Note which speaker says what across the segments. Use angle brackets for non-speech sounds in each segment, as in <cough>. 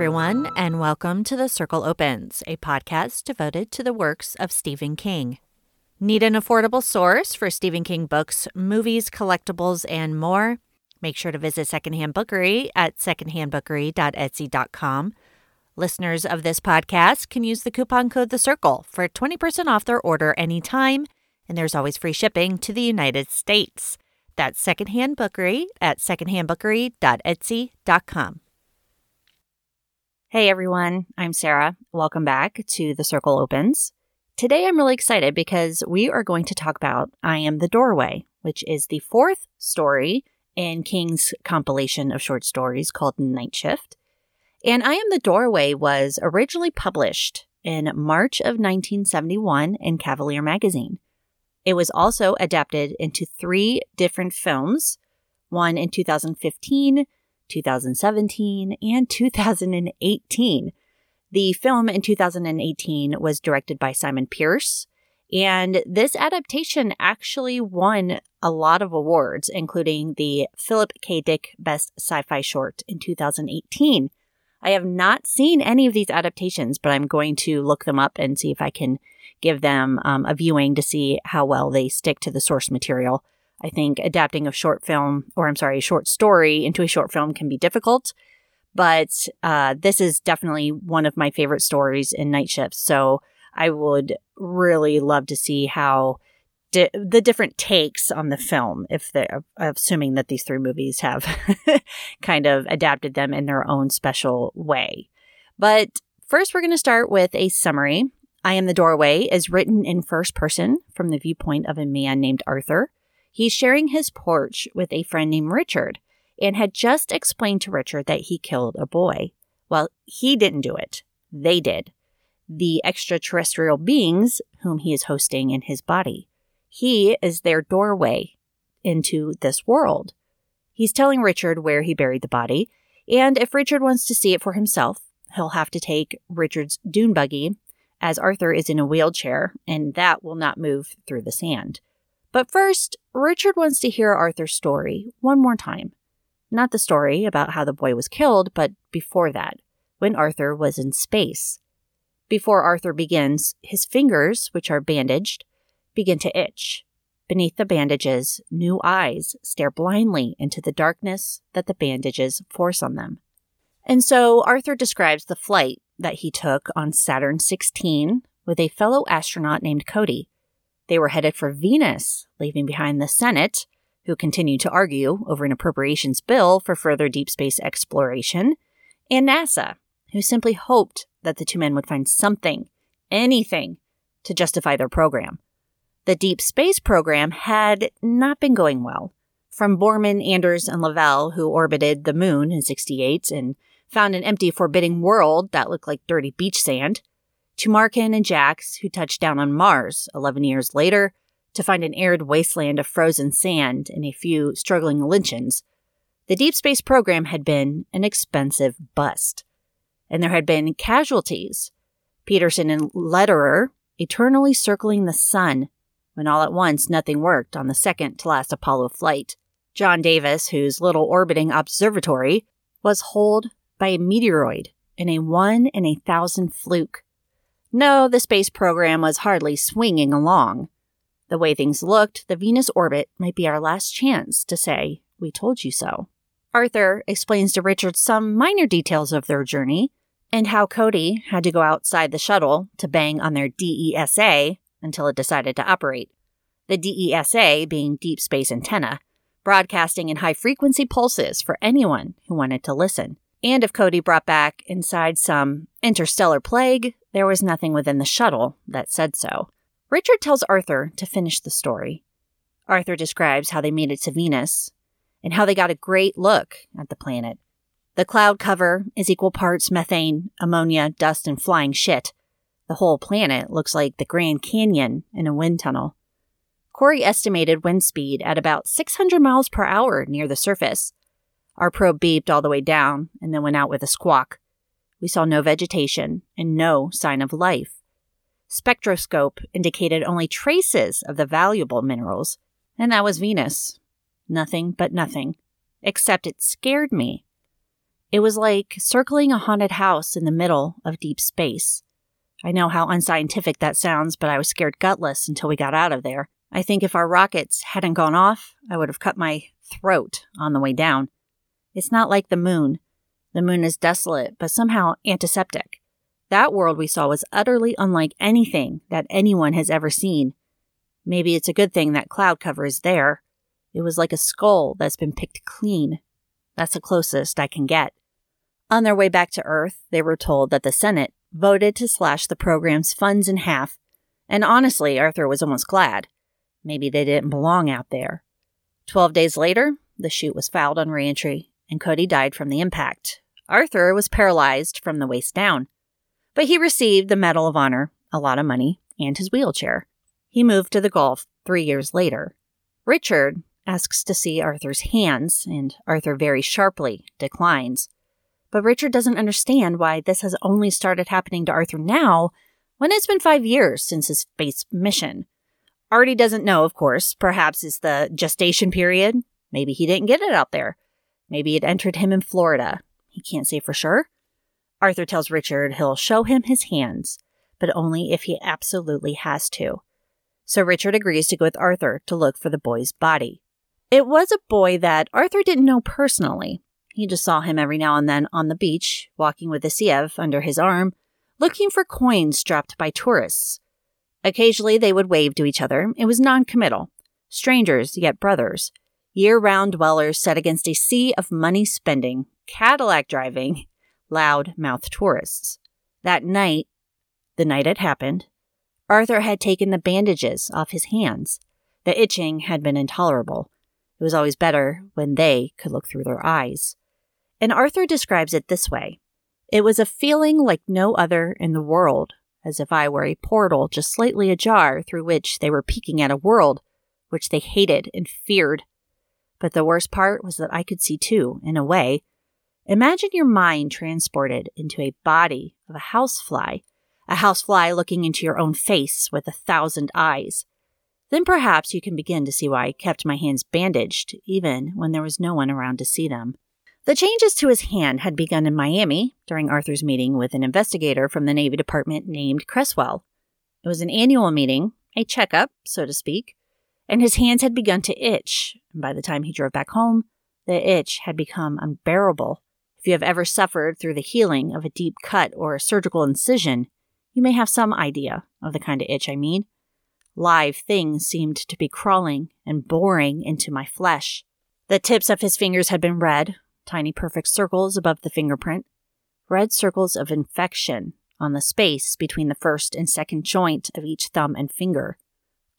Speaker 1: Everyone, and welcome to The Circle Opens, a podcast devoted to the works of Stephen King. Need an affordable source for Stephen King books, movies, collectibles, and more? Make sure to visit Secondhand Bookery at secondhandbookery.etsy.com. Listeners of this podcast can use the coupon code The Circle for 20% off their order anytime, and there's always free shipping to the United States. That's Secondhand Bookery at secondhandbookery.etsy.com. Hey everyone, I'm Sarah. Welcome back to The Circle Opens. Today I'm really excited because we are going to talk about I Am the Doorway, which is the fourth story in King's compilation of short stories called Night Shift. And I Am the Doorway was originally published in March of 1971 in Cavalier magazine. It was also adapted into three different films, one in 2015, 2017, and 2018. The film in 2018 was directed by Simon Pierce, and this adaptation actually won a lot of awards, including the Philip K. Dick Best Sci Fi Short in 2018. I have not seen any of these adaptations, but I'm going to look them up and see if I can give them um, a viewing to see how well they stick to the source material. I think adapting a short film, or I'm sorry, a short story into a short film can be difficult. But uh, this is definitely one of my favorite stories in Night Shift. So I would really love to see how di- the different takes on the film, if they're assuming that these three movies have <laughs> kind of adapted them in their own special way. But first, we're going to start with a summary. I Am the Doorway is written in first person from the viewpoint of a man named Arthur. He's sharing his porch with a friend named Richard and had just explained to Richard that he killed a boy. Well, he didn't do it. They did. The extraterrestrial beings whom he is hosting in his body. He is their doorway into this world. He's telling Richard where he buried the body, and if Richard wants to see it for himself, he'll have to take Richard's dune buggy, as Arthur is in a wheelchair, and that will not move through the sand. But first, Richard wants to hear Arthur's story one more time. Not the story about how the boy was killed, but before that, when Arthur was in space. Before Arthur begins, his fingers, which are bandaged, begin to itch. Beneath the bandages, new eyes stare blindly into the darkness that the bandages force on them. And so Arthur describes the flight that he took on Saturn 16 with a fellow astronaut named Cody. They were headed for Venus, leaving behind the Senate, who continued to argue over an appropriations bill for further deep space exploration, and NASA, who simply hoped that the two men would find something, anything, to justify their program. The deep space program had not been going well. From Borman, Anders, and Lovell, who orbited the moon in 68 and found an empty, forbidding world that looked like dirty beach sand, to Markin and Jax, who touched down on Mars 11 years later to find an arid wasteland of frozen sand and a few struggling lichens, the deep space program had been an expensive bust. And there had been casualties. Peterson and Lederer eternally circling the sun when all at once nothing worked on the second to last Apollo flight. John Davis, whose little orbiting observatory was holed by a meteoroid in a one in a thousand fluke. No, the space program was hardly swinging along. The way things looked, the Venus orbit might be our last chance to say, We told you so. Arthur explains to Richard some minor details of their journey and how Cody had to go outside the shuttle to bang on their DESA until it decided to operate. The DESA being Deep Space Antenna, broadcasting in high frequency pulses for anyone who wanted to listen. And if Cody brought back inside some interstellar plague, there was nothing within the shuttle that said so. Richard tells Arthur to finish the story. Arthur describes how they made it to Venus and how they got a great look at the planet. The cloud cover is equal parts methane, ammonia, dust, and flying shit. The whole planet looks like the Grand Canyon in a wind tunnel. Corey estimated wind speed at about 600 miles per hour near the surface. Our probe beeped all the way down and then went out with a squawk. We saw no vegetation and no sign of life. Spectroscope indicated only traces of the valuable minerals, and that was Venus. Nothing but nothing. Except it scared me. It was like circling a haunted house in the middle of deep space. I know how unscientific that sounds, but I was scared gutless until we got out of there. I think if our rockets hadn't gone off, I would have cut my throat on the way down. It's not like the moon. The moon is desolate, but somehow antiseptic. That world we saw was utterly unlike anything that anyone has ever seen. Maybe it's a good thing that cloud cover is there. It was like a skull that's been picked clean. That's the closest I can get. On their way back to Earth, they were told that the Senate voted to slash the program's funds in half, and honestly, Arthur was almost glad. Maybe they didn't belong out there. Twelve days later, the chute was fouled on reentry, and Cody died from the impact. Arthur was paralyzed from the waist down, but he received the Medal of Honor, a lot of money, and his wheelchair. He moved to the Gulf three years later. Richard asks to see Arthur's hands, and Arthur very sharply declines. But Richard doesn't understand why this has only started happening to Arthur now when it's been five years since his space mission. Artie doesn't know, of course. Perhaps it's the gestation period. Maybe he didn't get it out there. Maybe it entered him in Florida. He can't say for sure. Arthur tells Richard he'll show him his hands, but only if he absolutely has to. So Richard agrees to go with Arthur to look for the boy's body. It was a boy that Arthur didn't know personally. He just saw him every now and then on the beach, walking with a sieve under his arm, looking for coins dropped by tourists. Occasionally they would wave to each other. It was non committal. Strangers, yet brothers. Year round dwellers set against a sea of money spending, Cadillac driving, loud mouthed tourists. That night, the night it happened, Arthur had taken the bandages off his hands. The itching had been intolerable. It was always better when they could look through their eyes. And Arthur describes it this way It was a feeling like no other in the world as if I were a portal just slightly ajar through which they were peeking at a world which they hated and feared. But the worst part was that I could see too, in a way. Imagine your mind transported into a body of a housefly, a housefly looking into your own face with a thousand eyes. Then perhaps you can begin to see why I kept my hands bandaged, even when there was no one around to see them. The changes to his hand had begun in Miami during Arthur's meeting with an investigator from the Navy Department named Cresswell. It was an annual meeting, a checkup, so to speak, and his hands had begun to itch. And by the time he drove back home, the itch had become unbearable. If you have ever suffered through the healing of a deep cut or a surgical incision, you may have some idea of the kind of itch I mean. Live things seemed to be crawling and boring into my flesh. The tips of his fingers had been red, tiny perfect circles above the fingerprint, red circles of infection on the space between the first and second joint of each thumb and finger.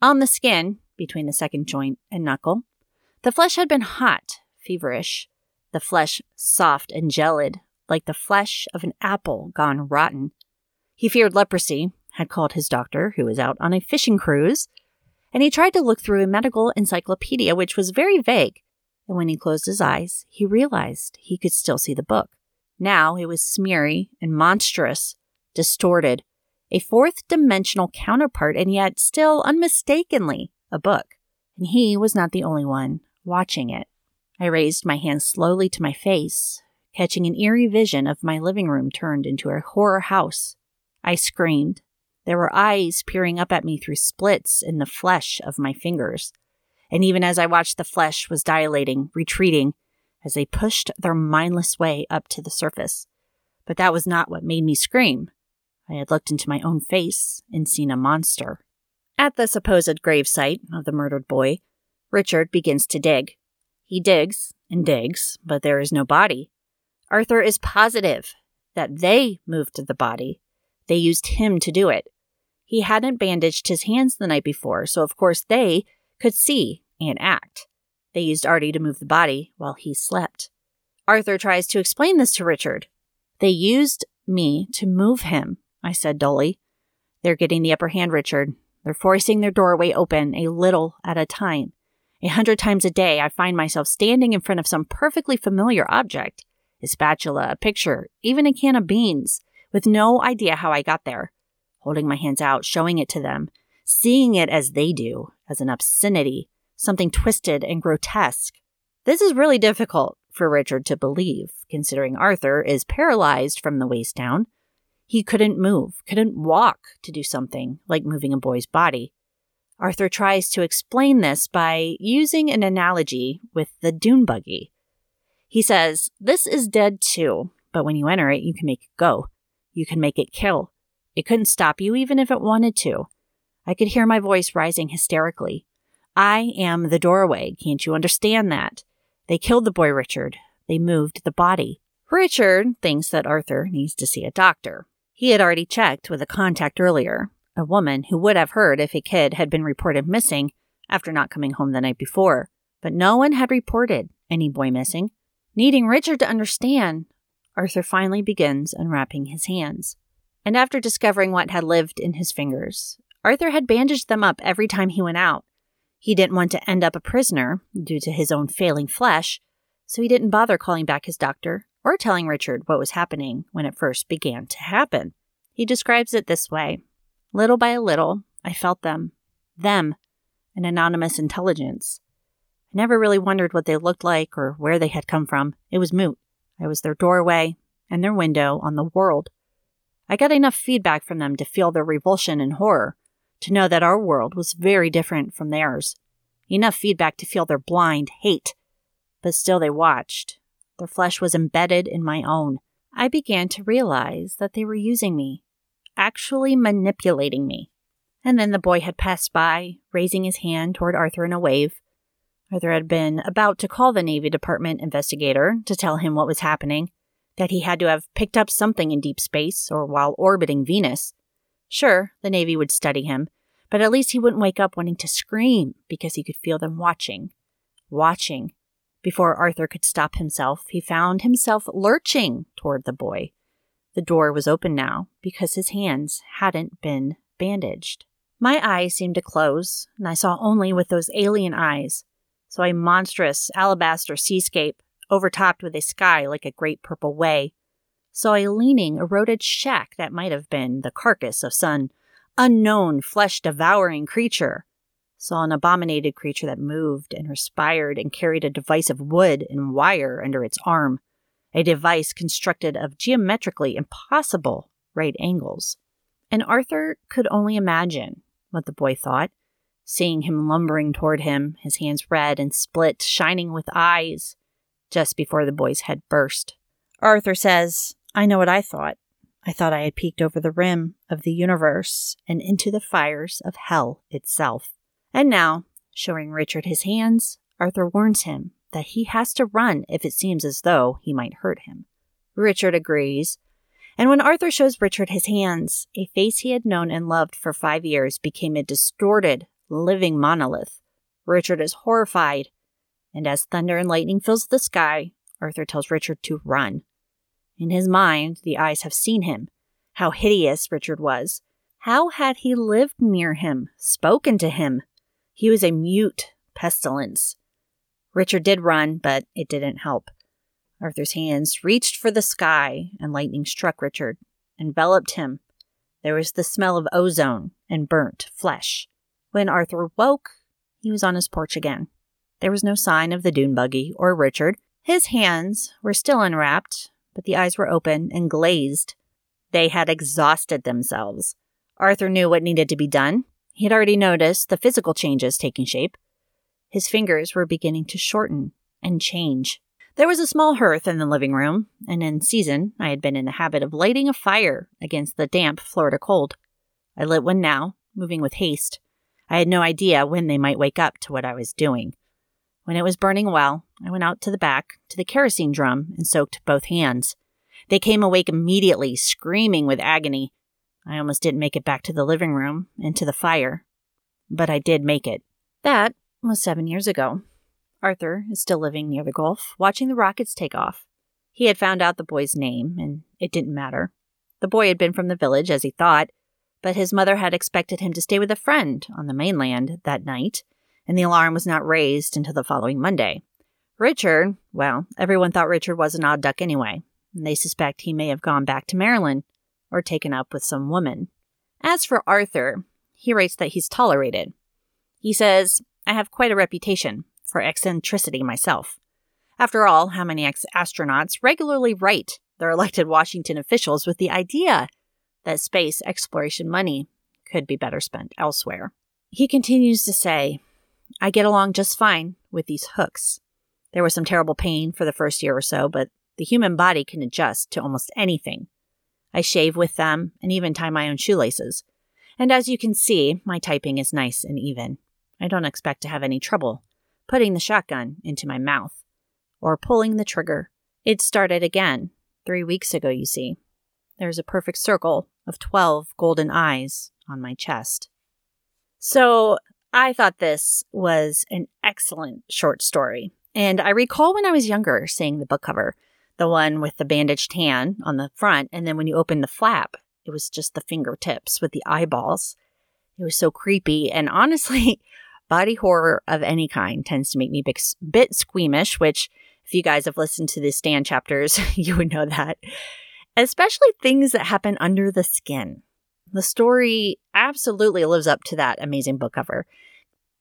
Speaker 1: On the skin, between the second joint and knuckle, the flesh had been hot, feverish, the flesh soft and gelid, like the flesh of an apple gone rotten. He feared leprosy, had called his doctor, who was out on a fishing cruise, and he tried to look through a medical encyclopedia, which was very vague and when he closed his eyes, he realized he could still see the book. Now it was smeary and monstrous, distorted, a fourth dimensional counterpart, and yet still unmistakably a book. And he was not the only one watching it. I raised my hand slowly to my face, catching an eerie vision of my living room turned into a horror house. I screamed. There were eyes peering up at me through splits in the flesh of my fingers and even as I watched the flesh was dilating, retreating, as they pushed their mindless way up to the surface. But that was not what made me scream. I had looked into my own face and seen a monster. At the supposed gravesite of the murdered boy, Richard begins to dig. He digs and digs, but there is no body. Arthur is positive that they moved the body. They used him to do it. He hadn't bandaged his hands the night before, so of course they could see and act. They used Artie to move the body while he slept. Arthur tries to explain this to Richard. They used me to move him, I said dully. They're getting the upper hand, Richard. They're forcing their doorway open a little at a time. A hundred times a day, I find myself standing in front of some perfectly familiar object a spatula, a picture, even a can of beans, with no idea how I got there. Holding my hands out, showing it to them, seeing it as they do, as an obscenity, something twisted and grotesque. This is really difficult, for Richard to believe, considering Arthur is paralyzed from the waist down. He couldn't move, couldn't walk to do something like moving a boy's body. Arthur tries to explain this by using an analogy with the dune buggy. He says, This is dead too, but when you enter it, you can make it go. You can make it kill. It couldn't stop you even if it wanted to. I could hear my voice rising hysterically. I am the doorway. Can't you understand that? They killed the boy Richard. They moved the body. Richard thinks that Arthur needs to see a doctor. He had already checked with a contact earlier, a woman who would have heard if a kid had been reported missing after not coming home the night before. But no one had reported any boy missing. Needing Richard to understand, Arthur finally begins unwrapping his hands. And after discovering what had lived in his fingers, Arthur had bandaged them up every time he went out. He didn't want to end up a prisoner due to his own failing flesh, so he didn't bother calling back his doctor or telling Richard what was happening when it first began to happen. He describes it this way Little by little, I felt them. Them. An anonymous intelligence. I never really wondered what they looked like or where they had come from. It was moot. I was their doorway and their window on the world. I got enough feedback from them to feel their revulsion and horror, to know that our world was very different from theirs. Enough feedback to feel their blind hate. But still they watched. Their flesh was embedded in my own. I began to realize that they were using me, actually manipulating me. And then the boy had passed by, raising his hand toward Arthur in a wave. Arthur had been about to call the Navy Department investigator to tell him what was happening, that he had to have picked up something in deep space or while orbiting Venus. Sure, the Navy would study him, but at least he wouldn't wake up wanting to scream because he could feel them watching. Watching. Before Arthur could stop himself, he found himself lurching toward the boy. The door was open now because his hands hadn't been bandaged. My eyes seemed to close, and I saw only with those alien eyes. So a monstrous alabaster seascape, overtopped with a sky like a great purple way, saw a leaning, eroded shack that might have been the carcass of some unknown, flesh devouring creature. Saw an abominated creature that moved and respired and carried a device of wood and wire under its arm, a device constructed of geometrically impossible right angles. And Arthur could only imagine what the boy thought, seeing him lumbering toward him, his hands red and split, shining with eyes, just before the boy's head burst. Arthur says, I know what I thought. I thought I had peeked over the rim of the universe and into the fires of hell itself. And now, showing Richard his hands, Arthur warns him that he has to run if it seems as though he might hurt him. Richard agrees, and when Arthur shows Richard his hands, a face he had known and loved for five years became a distorted, living monolith. Richard is horrified, and as thunder and lightning fills the sky, Arthur tells Richard to run. In his mind, the eyes have seen him. How hideous Richard was. How had he lived near him, spoken to him? He was a mute pestilence. Richard did run, but it didn't help. Arthur's hands reached for the sky, and lightning struck Richard, enveloped him. There was the smell of ozone and burnt flesh. When Arthur woke, he was on his porch again. There was no sign of the dune buggy or Richard. His hands were still unwrapped, but the eyes were open and glazed. They had exhausted themselves. Arthur knew what needed to be done. He had already noticed the physical changes taking shape. His fingers were beginning to shorten and change. There was a small hearth in the living room, and in season I had been in the habit of lighting a fire against the damp Florida cold. I lit one now, moving with haste. I had no idea when they might wake up to what I was doing. When it was burning well, I went out to the back, to the kerosene drum, and soaked both hands. They came awake immediately, screaming with agony. I almost didn't make it back to the living room and to the fire. But I did make it. That was seven years ago. Arthur is still living near the Gulf, watching the rockets take off. He had found out the boy's name, and it didn't matter. The boy had been from the village, as he thought, but his mother had expected him to stay with a friend on the mainland that night, and the alarm was not raised until the following Monday. Richard, well, everyone thought Richard was an odd duck anyway, and they suspect he may have gone back to Maryland or taken up with some woman. As for Arthur, he writes that he's tolerated. He says, I have quite a reputation for eccentricity myself. After all, how many ex astronauts regularly write their elected Washington officials with the idea that space exploration money could be better spent elsewhere? He continues to say, I get along just fine with these hooks. There was some terrible pain for the first year or so, but the human body can adjust to almost anything. I shave with them and even tie my own shoelaces. And as you can see, my typing is nice and even. I don't expect to have any trouble putting the shotgun into my mouth or pulling the trigger. It started again three weeks ago, you see. There's a perfect circle of 12 golden eyes on my chest. So I thought this was an excellent short story. And I recall when I was younger seeing the book cover, the one with the bandaged hand on the front, and then when you open the flap, it was just the fingertips with the eyeballs. It was so creepy. And honestly, <laughs> body horror of any kind tends to make me a bit squeamish, which if you guys have listened to the Stan chapters, <laughs> you would know that. Especially things that happen under the skin. The story absolutely lives up to that amazing book cover.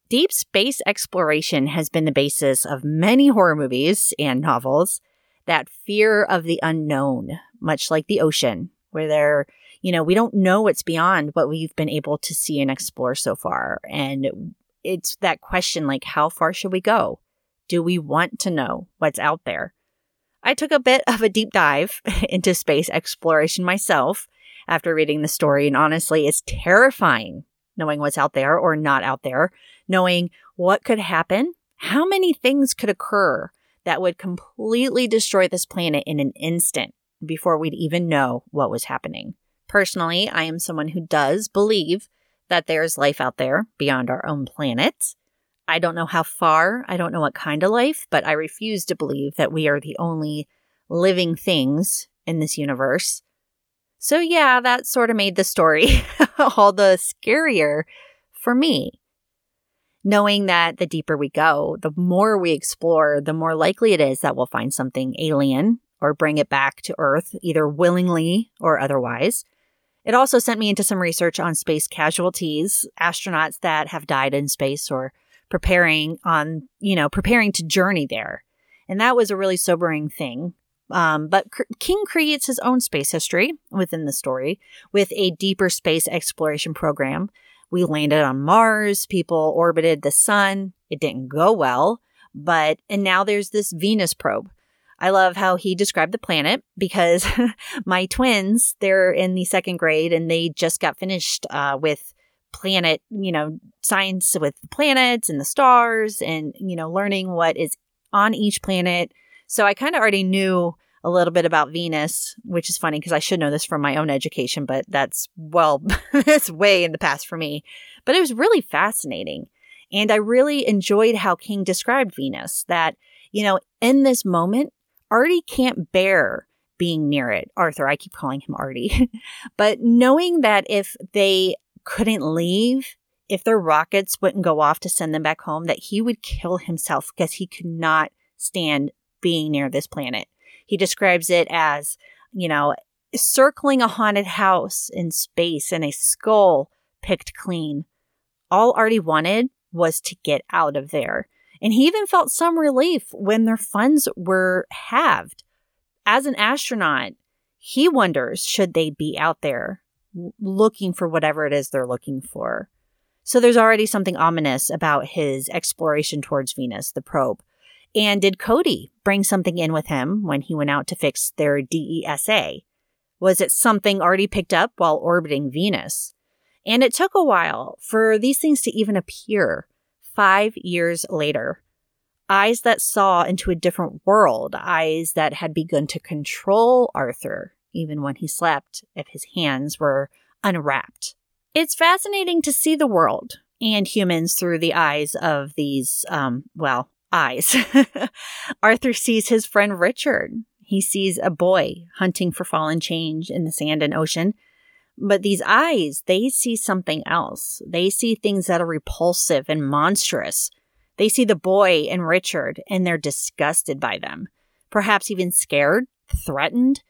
Speaker 1: Deep space exploration has been the basis of many horror movies and novels. That fear of the unknown, much like the ocean, where there, you know, we don't know what's beyond what we've been able to see and explore so far. And it's that question like, how far should we go? Do we want to know what's out there? I took a bit of a deep dive <laughs> into space exploration myself after reading the story, and honestly, it's terrifying knowing what's out there or not out there, knowing what could happen, how many things could occur that would completely destroy this planet in an instant before we'd even know what was happening. Personally, I am someone who does believe that there's life out there beyond our own planet. I don't know how far, I don't know what kind of life, but I refuse to believe that we are the only living things in this universe. So, yeah, that sort of made the story <laughs> all the scarier for me. Knowing that the deeper we go, the more we explore, the more likely it is that we'll find something alien or bring it back to Earth, either willingly or otherwise. It also sent me into some research on space casualties, astronauts that have died in space or preparing on, you know, preparing to journey there. And that was a really sobering thing. Um, but King creates his own space history within the story with a deeper space exploration program. We landed on Mars, people orbited the sun. It didn't go well, but, and now there's this Venus probe. I love how he described the planet because <laughs> my twins, they're in the second grade and they just got finished uh, with planet, you know, science with the planets and the stars and, you know, learning what is on each planet. So I kind of already knew a little bit about Venus, which is funny because I should know this from my own education, but that's, well, <laughs> that's way in the past for me. But it was really fascinating. And I really enjoyed how King described Venus that, you know, in this moment, Artie can't bear being near it. Arthur, I keep calling him Artie. <laughs> but knowing that if they couldn't leave, if their rockets wouldn't go off to send them back home, that he would kill himself because he could not stand being near this planet. He describes it as, you know, circling a haunted house in space and a skull picked clean. All Artie wanted was to get out of there. And he even felt some relief when their funds were halved. As an astronaut, he wonders should they be out there looking for whatever it is they're looking for. So there's already something ominous about his exploration towards Venus, the probe. And did Cody bring something in with him when he went out to fix their DESA? Was it something already picked up while orbiting Venus? And it took a while for these things to even appear. Five years later, eyes that saw into a different world, eyes that had begun to control Arthur, even when he slept, if his hands were unwrapped. It's fascinating to see the world and humans through the eyes of these, um, well, eyes. <laughs> Arthur sees his friend Richard. He sees a boy hunting for fallen change in the sand and ocean. But these eyes, they see something else. They see things that are repulsive and monstrous. They see the boy and Richard and they're disgusted by them, perhaps even scared, threatened.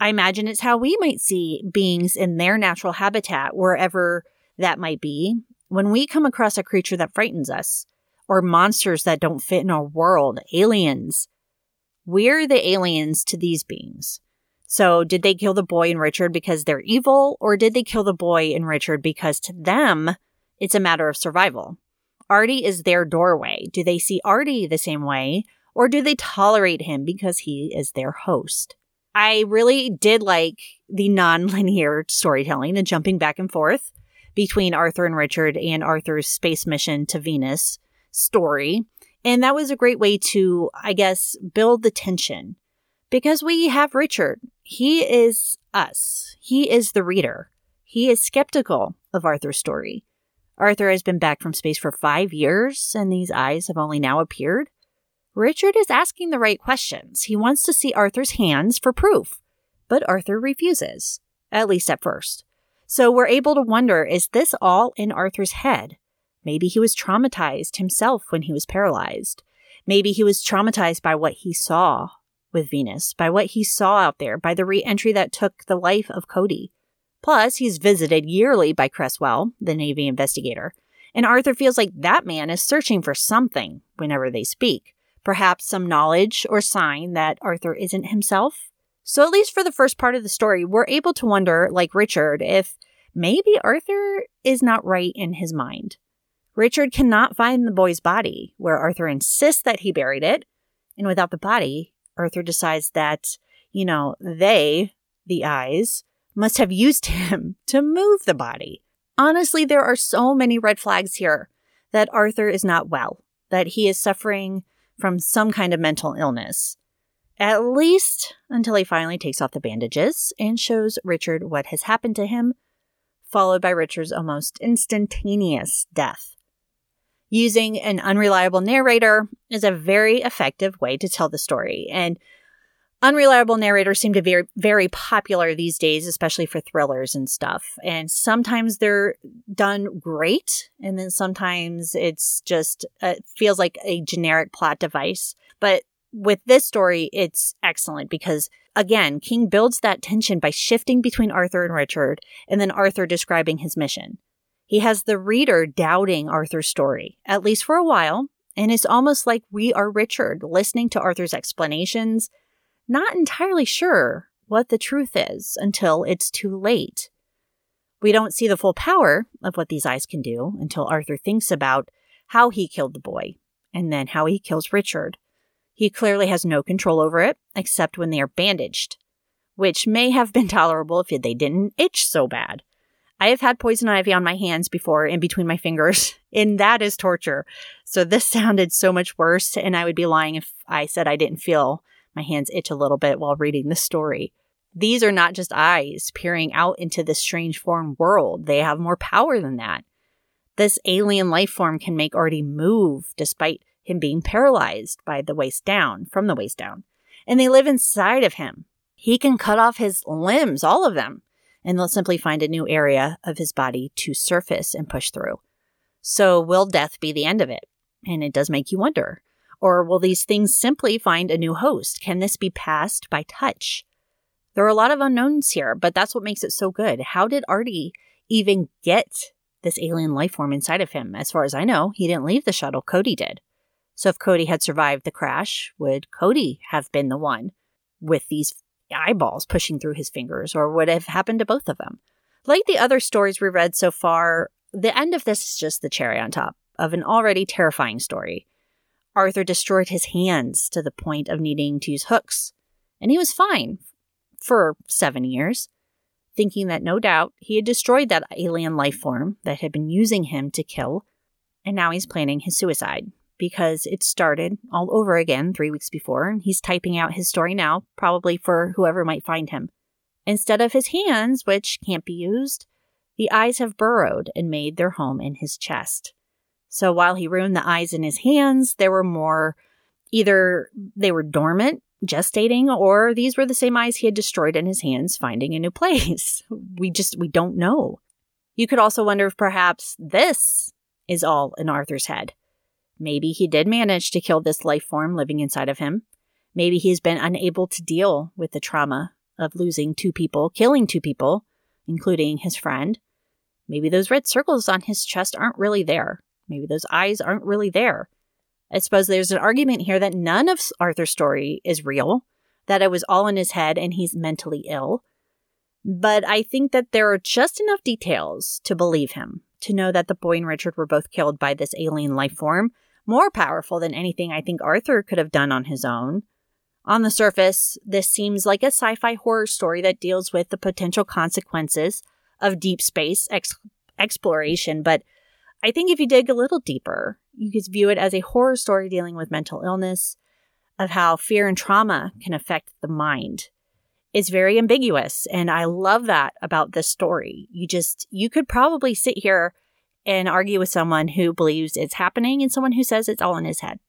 Speaker 1: I imagine it's how we might see beings in their natural habitat, wherever that might be, when we come across a creature that frightens us or monsters that don't fit in our world, aliens. We're the aliens to these beings. So, did they kill the boy and Richard because they're evil, or did they kill the boy and Richard because to them it's a matter of survival? Artie is their doorway. Do they see Artie the same way, or do they tolerate him because he is their host? I really did like the non-linear storytelling, the jumping back and forth between Arthur and Richard and Arthur's space mission to Venus story. And that was a great way to, I guess, build the tension because we have Richard. He is us. He is the reader. He is skeptical of Arthur's story. Arthur has been back from space for five years, and these eyes have only now appeared. Richard is asking the right questions. He wants to see Arthur's hands for proof, but Arthur refuses, at least at first. So we're able to wonder is this all in Arthur's head? Maybe he was traumatized himself when he was paralyzed. Maybe he was traumatized by what he saw with Venus, by what he saw out there, by the reentry that took the life of Cody. Plus, he's visited yearly by Cresswell, the Navy investigator, and Arthur feels like that man is searching for something whenever they speak. Perhaps some knowledge or sign that Arthur isn't himself. So, at least for the first part of the story, we're able to wonder, like Richard, if maybe Arthur is not right in his mind. Richard cannot find the boy's body, where Arthur insists that he buried it. And without the body, Arthur decides that, you know, they, the eyes, must have used <laughs> him to move the body. Honestly, there are so many red flags here that Arthur is not well, that he is suffering from some kind of mental illness. At least until he finally takes off the bandages and shows Richard what has happened to him, followed by Richard's almost instantaneous death. Using an unreliable narrator is a very effective way to tell the story. And unreliable narrators seem to be very, very popular these days, especially for thrillers and stuff. And sometimes they're done great, and then sometimes it's just uh, feels like a generic plot device. But with this story, it's excellent because again, King builds that tension by shifting between Arthur and Richard, and then Arthur describing his mission. He has the reader doubting Arthur's story, at least for a while, and it's almost like we are Richard listening to Arthur's explanations, not entirely sure what the truth is until it's too late. We don't see the full power of what these eyes can do until Arthur thinks about how he killed the boy and then how he kills Richard. He clearly has no control over it except when they are bandaged, which may have been <laughs> tolerable if they didn't itch so bad. I have had poison ivy on my hands before in between my fingers, <laughs> and that is torture. So this <laughs> sounded so much worse, and I would be lying if I said I didn't feel my hands itch a little bit while reading the story. These are not just eyes peering out into this strange foreign world, they have more power than that. This alien life form can make Artie move despite him being paralyzed by the waist down, from the waist down. And they live inside of him. He can cut off his limbs, all of them, and they'll simply find a new area of his body to surface and push through. So, will death be the end of it? And it does make you wonder. Or will these things simply find a new host? Can this be passed by touch? There are a lot of unknowns here, but that's what makes it so good. How did Artie even get this alien life form inside of him? As far as I know, he didn't leave the shuttle, Cody did. So if Cody had survived the crash, would Cody have been the one with these eyeballs pushing through his fingers, or would have happened to both of them. Like the other stories we read so far, the end of this is just the cherry on top of an already terrifying story. Arthur destroyed his hands to the point of needing to use hooks, and he was fine for seven years, thinking that no doubt he had destroyed that alien life form that had been using him to kill, and now he's planning his suicide because it started all over again three weeks before, he's typing out his story now, probably for whoever might find him. Instead of his hands, which can't be used, the eyes have burrowed and made their home in his chest. So while he ruined the eyes in his hands, there were more either they were dormant, gestating, or these were the same eyes he had destroyed in his hands, finding a new place. <laughs> We just, we don't know. You could also wonder if perhaps this is all in Arthur's head. Maybe he did manage to kill this life form living inside of him. Maybe he's been unable to deal with the trauma of losing two people, killing two people, including his friend. Maybe those red circles on his chest aren't really there. Maybe those eyes aren't really there. I suppose there's an argument here that none of Arthur's story is real, that it was all in his head and he's mentally ill. But I think that there are just enough details to believe him, to know that the boy and Richard were both killed by this alien life form, more powerful than anything I think Arthur could have done on his own. On the surface, this seems like a sci fi horror story that deals with the potential consequences of deep space ex- exploration, but I think if you dig a little deeper, you could view it as a horror story dealing with mental illness, of how fear and trauma can affect the mind. It's very ambiguous, and I love that about this story. You just, you could probably sit here and argue with someone who believes it's happening and someone who says it's all in his head.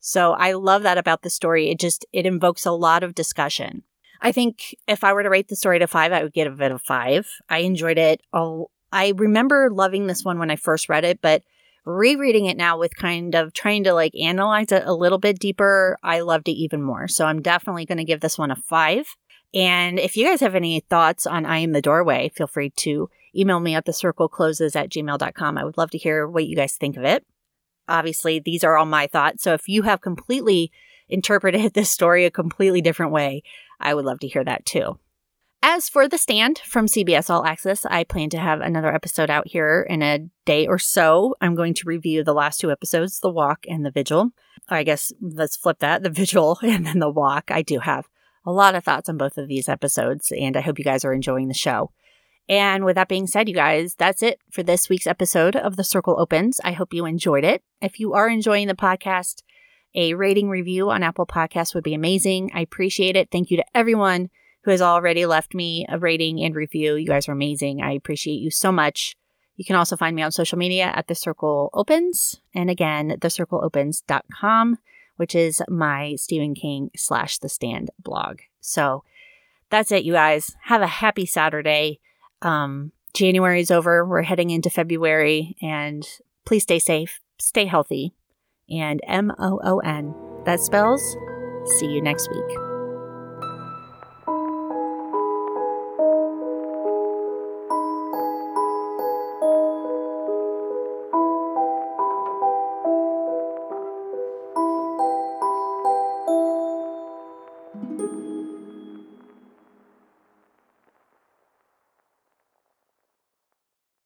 Speaker 1: So I love that about the story. It just, it invokes a lot of discussion. I think if I were to rate the story to five, I would give it a five. I enjoyed it. Oh, I remember loving this one when I first read it, but rereading it now with kind of trying to like analyze it a little bit deeper, I loved it even more. So I'm definitely going to give this one a five. And if you guys have any thoughts on I Am the Doorway, feel free to email me at the circle closes at gmail.com. I would love to hear what you guys think of it. Obviously, these are all my thoughts. So if you have completely interpreted <laughs> this story a completely different way, I would love to hear that too. As for The Stand from CBS All Access, I plan to have another episode out here in a day or so. I'm going to review the last two episodes, The Walk and The Vigil. I guess let's flip that, The Vigil <laughs> and then The Walk. I do have a lot of thoughts on both of these episodes, and I hope you guys are enjoying the show. And with that being said, you guys, that's it for this week's episode of The Circle Opens. I hope you enjoyed it. If you are enjoying the podcast, a rating review on Apple Podcasts would be amazing. I appreciate it. Thank you to everyone who has already left me a rating and review. You guys are amazing. I appreciate you so much. You can also find me on social media at The Circle Opens. And again, thecircleopens.com, which is my Stephen King slash The Stand blog. So that's it, you guys. Have a happy Saturday. Um, January is over. We're heading into February. And please stay safe, stay healthy. And M O O N. That spells see you next week.